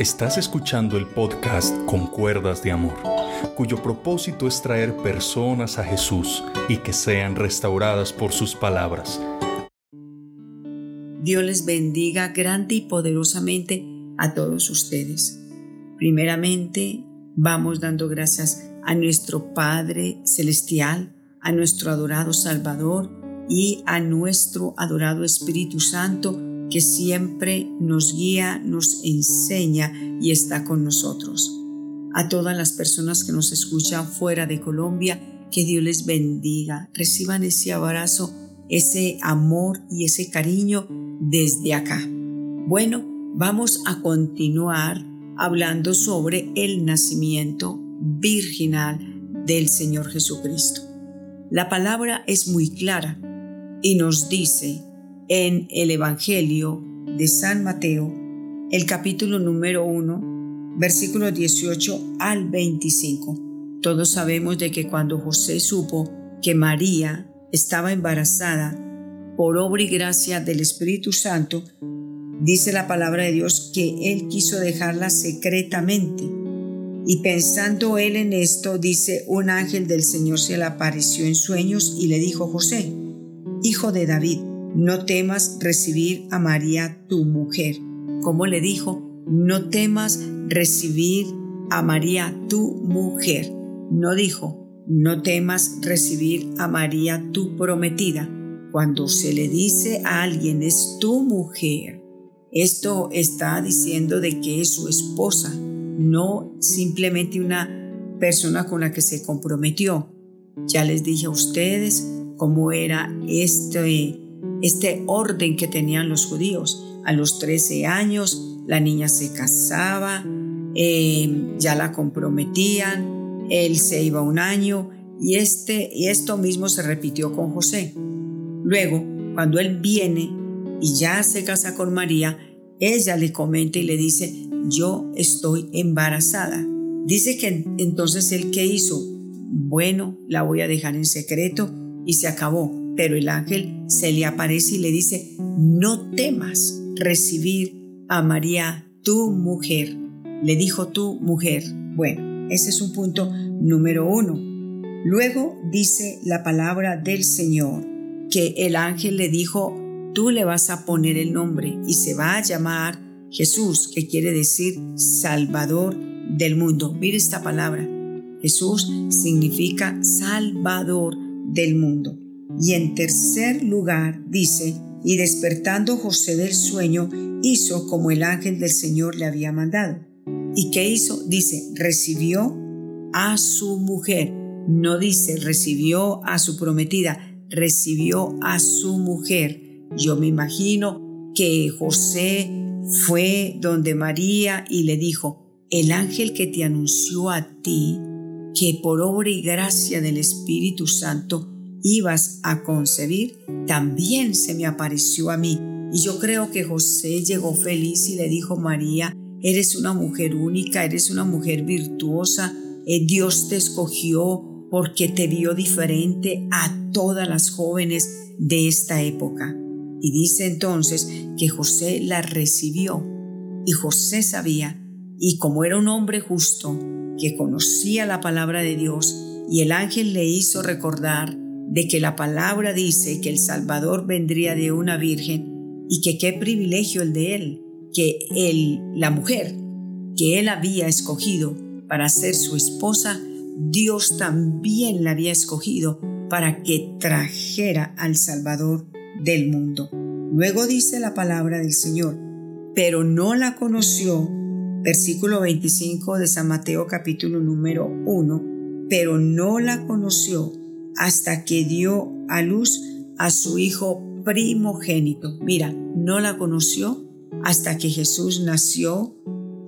Estás escuchando el podcast Con Cuerdas de Amor, cuyo propósito es traer personas a Jesús y que sean restauradas por sus palabras. Dios les bendiga grande y poderosamente a todos ustedes. Primeramente, vamos dando gracias a nuestro Padre Celestial, a nuestro adorado Salvador y a nuestro adorado Espíritu Santo que siempre nos guía, nos enseña y está con nosotros. A todas las personas que nos escuchan fuera de Colombia, que Dios les bendiga, reciban ese abrazo, ese amor y ese cariño desde acá. Bueno, vamos a continuar hablando sobre el nacimiento virginal del Señor Jesucristo. La palabra es muy clara y nos dice en el Evangelio de San Mateo, el capítulo número 1, versículos 18 al 25. Todos sabemos de que cuando José supo que María estaba embarazada por obra y gracia del Espíritu Santo, dice la palabra de Dios que él quiso dejarla secretamente. Y pensando él en esto, dice, un ángel del Señor se le apareció en sueños y le dijo, José, hijo de David, no temas recibir a María tu mujer. Como le dijo, no temas recibir a María tu mujer. No dijo, no temas recibir a María tu prometida. Cuando se le dice a alguien es tu mujer, esto está diciendo de que es su esposa, no simplemente una persona con la que se comprometió. Ya les dije a ustedes cómo era este este orden que tenían los judíos. A los 13 años la niña se casaba, eh, ya la comprometían, él se iba un año y, este, y esto mismo se repitió con José. Luego, cuando él viene y ya se casa con María, ella le comenta y le dice, yo estoy embarazada. Dice que entonces él qué hizo? Bueno, la voy a dejar en secreto y se acabó. Pero el ángel se le aparece y le dice, no temas recibir a María, tu mujer. Le dijo tu mujer. Bueno, ese es un punto número uno. Luego dice la palabra del Señor que el ángel le dijo, tú le vas a poner el nombre y se va a llamar Jesús, que quiere decir Salvador del mundo. Mire esta palabra. Jesús significa Salvador del mundo. Y en tercer lugar dice, y despertando José del sueño, hizo como el ángel del Señor le había mandado. ¿Y qué hizo? Dice, recibió a su mujer. No dice, recibió a su prometida, recibió a su mujer. Yo me imagino que José fue donde María y le dijo, el ángel que te anunció a ti, que por obra y gracia del Espíritu Santo ibas a concebir, también se me apareció a mí. Y yo creo que José llegó feliz y le dijo, María, eres una mujer única, eres una mujer virtuosa, eh, Dios te escogió porque te vio diferente a todas las jóvenes de esta época. Y dice entonces que José la recibió. Y José sabía, y como era un hombre justo, que conocía la palabra de Dios, y el ángel le hizo recordar de que la palabra dice que el Salvador vendría de una virgen y que qué privilegio el de él, que él, la mujer que él había escogido para ser su esposa, Dios también la había escogido para que trajera al Salvador del mundo. Luego dice la palabra del Señor, pero no la conoció, versículo 25 de San Mateo capítulo número 1, pero no la conoció hasta que dio a luz a su hijo primogénito. Mira, no la conoció hasta que Jesús nació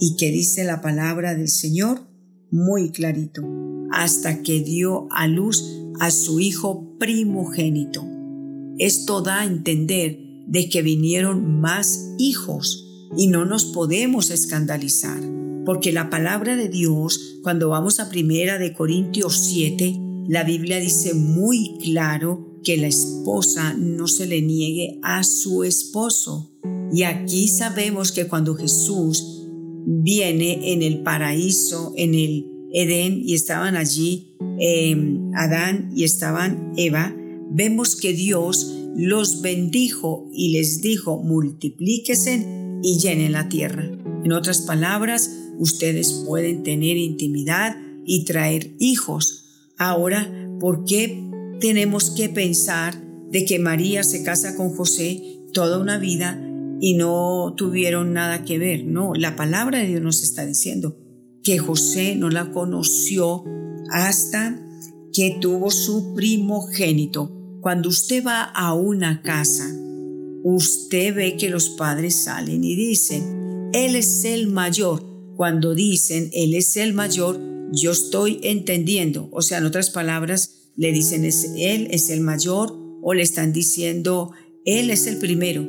y que dice la palabra del Señor muy clarito, hasta que dio a luz a su hijo primogénito. Esto da a entender de que vinieron más hijos y no nos podemos escandalizar, porque la palabra de Dios, cuando vamos a primera de Corintios 7, la Biblia dice muy claro que la esposa no se le niegue a su esposo. Y aquí sabemos que cuando Jesús viene en el paraíso, en el Edén, y estaban allí em, Adán y estaban Eva, vemos que Dios los bendijo y les dijo, multiplíquese y llenen la tierra. En otras palabras, ustedes pueden tener intimidad y traer hijos. Ahora, ¿por qué tenemos que pensar de que María se casa con José toda una vida y no tuvieron nada que ver? No, la palabra de Dios nos está diciendo que José no la conoció hasta que tuvo su primogénito. Cuando usted va a una casa, usted ve que los padres salen y dicen, Él es el mayor. Cuando dicen, Él es el mayor, yo estoy entendiendo. O sea, en otras palabras, le dicen, Él es el mayor o le están diciendo, Él es el primero.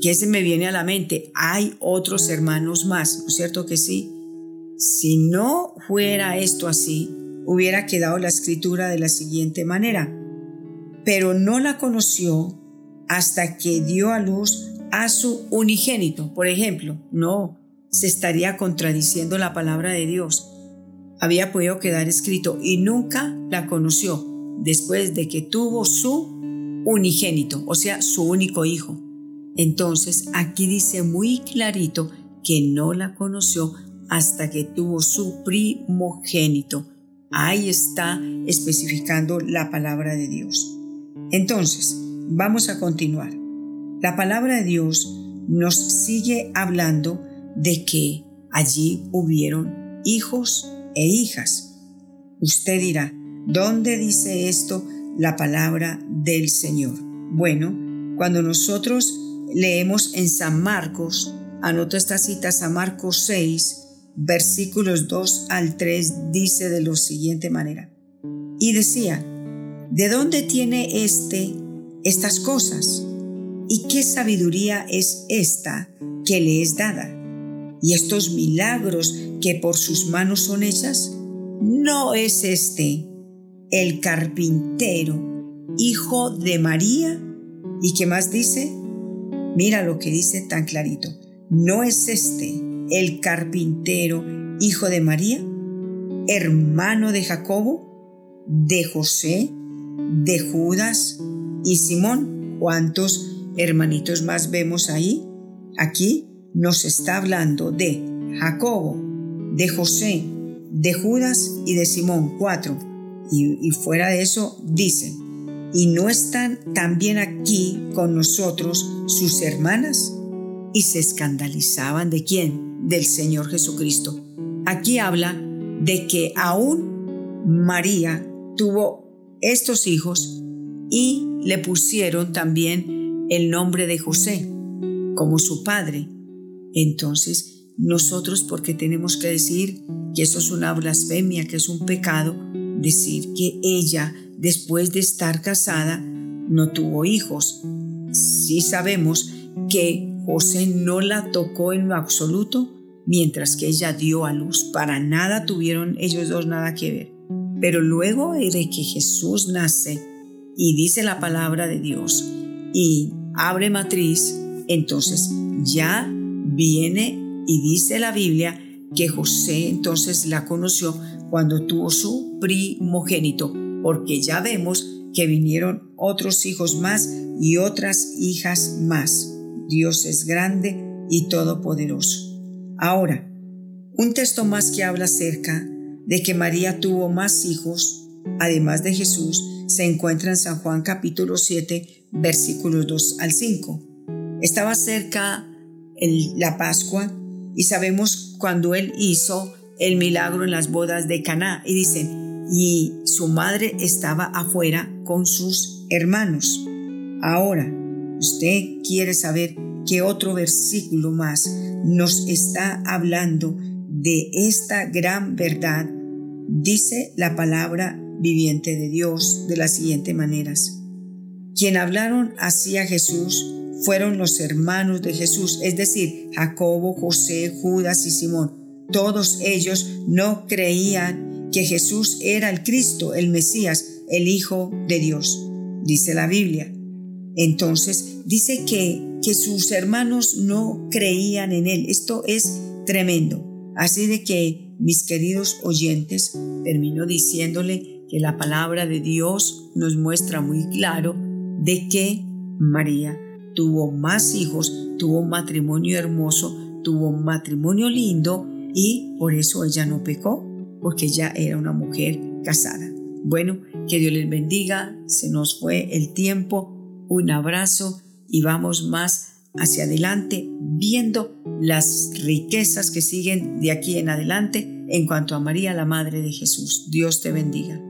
¿Qué se me viene a la mente? Hay otros hermanos más, ¿no es cierto que sí? Si no fuera esto así, hubiera quedado la escritura de la siguiente manera. Pero no la conoció hasta que dio a luz a su unigénito, por ejemplo. No, se estaría contradiciendo la palabra de Dios. Había podido quedar escrito y nunca la conoció después de que tuvo su unigénito, o sea, su único hijo. Entonces aquí dice muy clarito que no la conoció hasta que tuvo su primogénito. Ahí está especificando la palabra de Dios. Entonces, Vamos a continuar. La palabra de Dios nos sigue hablando de que allí hubieron hijos e hijas. Usted dirá, ¿dónde dice esto la palabra del Señor? Bueno, cuando nosotros leemos en San Marcos, anota esta cita, San Marcos 6, versículos 2 al 3, dice de la siguiente manera. Y decía, ¿de dónde tiene este estas cosas? ¿Y qué sabiduría es esta que le es dada? ¿Y estos milagros que por sus manos son hechas? ¿No es este el carpintero, hijo de María? ¿Y qué más dice? Mira lo que dice tan clarito. ¿No es este el carpintero, hijo de María, hermano de Jacobo, de José, de Judas, y Simón. ¿Cuántos hermanitos más vemos ahí? Aquí nos está hablando de Jacobo, de José, de Judas y de Simón, cuatro. Y, fuera de eso dicen, ¿y no están también aquí con nosotros sus hermanas? Y se escandalizaban de quién? Del Señor Jesucristo. Aquí habla de que aún María tuvo estos hijos y le pusieron también el nombre de José como su padre. Entonces, nosotros, porque tenemos que decir que eso es una blasfemia, que es un pecado, decir que ella, después de estar casada, no tuvo hijos. Sí sabemos que José no la tocó en lo absoluto mientras que ella dio a luz. Para nada tuvieron ellos dos nada que ver. Pero luego de que Jesús nace, y dice la palabra de Dios y abre matriz, entonces ya viene y dice la Biblia que José entonces la conoció cuando tuvo su primogénito, porque ya vemos que vinieron otros hijos más y otras hijas más. Dios es grande y todopoderoso. Ahora, un texto más que habla acerca de que María tuvo más hijos, además de Jesús, se encuentra en San Juan capítulo 7, versículos 2 al 5. Estaba cerca la Pascua y sabemos cuando él hizo el milagro en las bodas de Caná y dicen, y su madre estaba afuera con sus hermanos. Ahora, usted quiere saber qué otro versículo más nos está hablando de esta gran verdad. Dice la palabra viviente de Dios de las siguientes maneras. Quien hablaron así a Jesús fueron los hermanos de Jesús, es decir, Jacobo, José, Judas y Simón. Todos ellos no creían que Jesús era el Cristo, el Mesías, el Hijo de Dios, dice la Biblia. Entonces dice que, sus hermanos no creían en él. Esto es tremendo. Así de que, mis queridos oyentes, termino diciéndole que la palabra de Dios nos muestra muy claro de que María tuvo más hijos, tuvo un matrimonio hermoso, tuvo un matrimonio lindo y por eso ella no pecó, porque ella era una mujer casada. Bueno, que Dios les bendiga, se nos fue el tiempo, un abrazo y vamos más hacia adelante viendo las riquezas que siguen de aquí en adelante en cuanto a María, la Madre de Jesús. Dios te bendiga.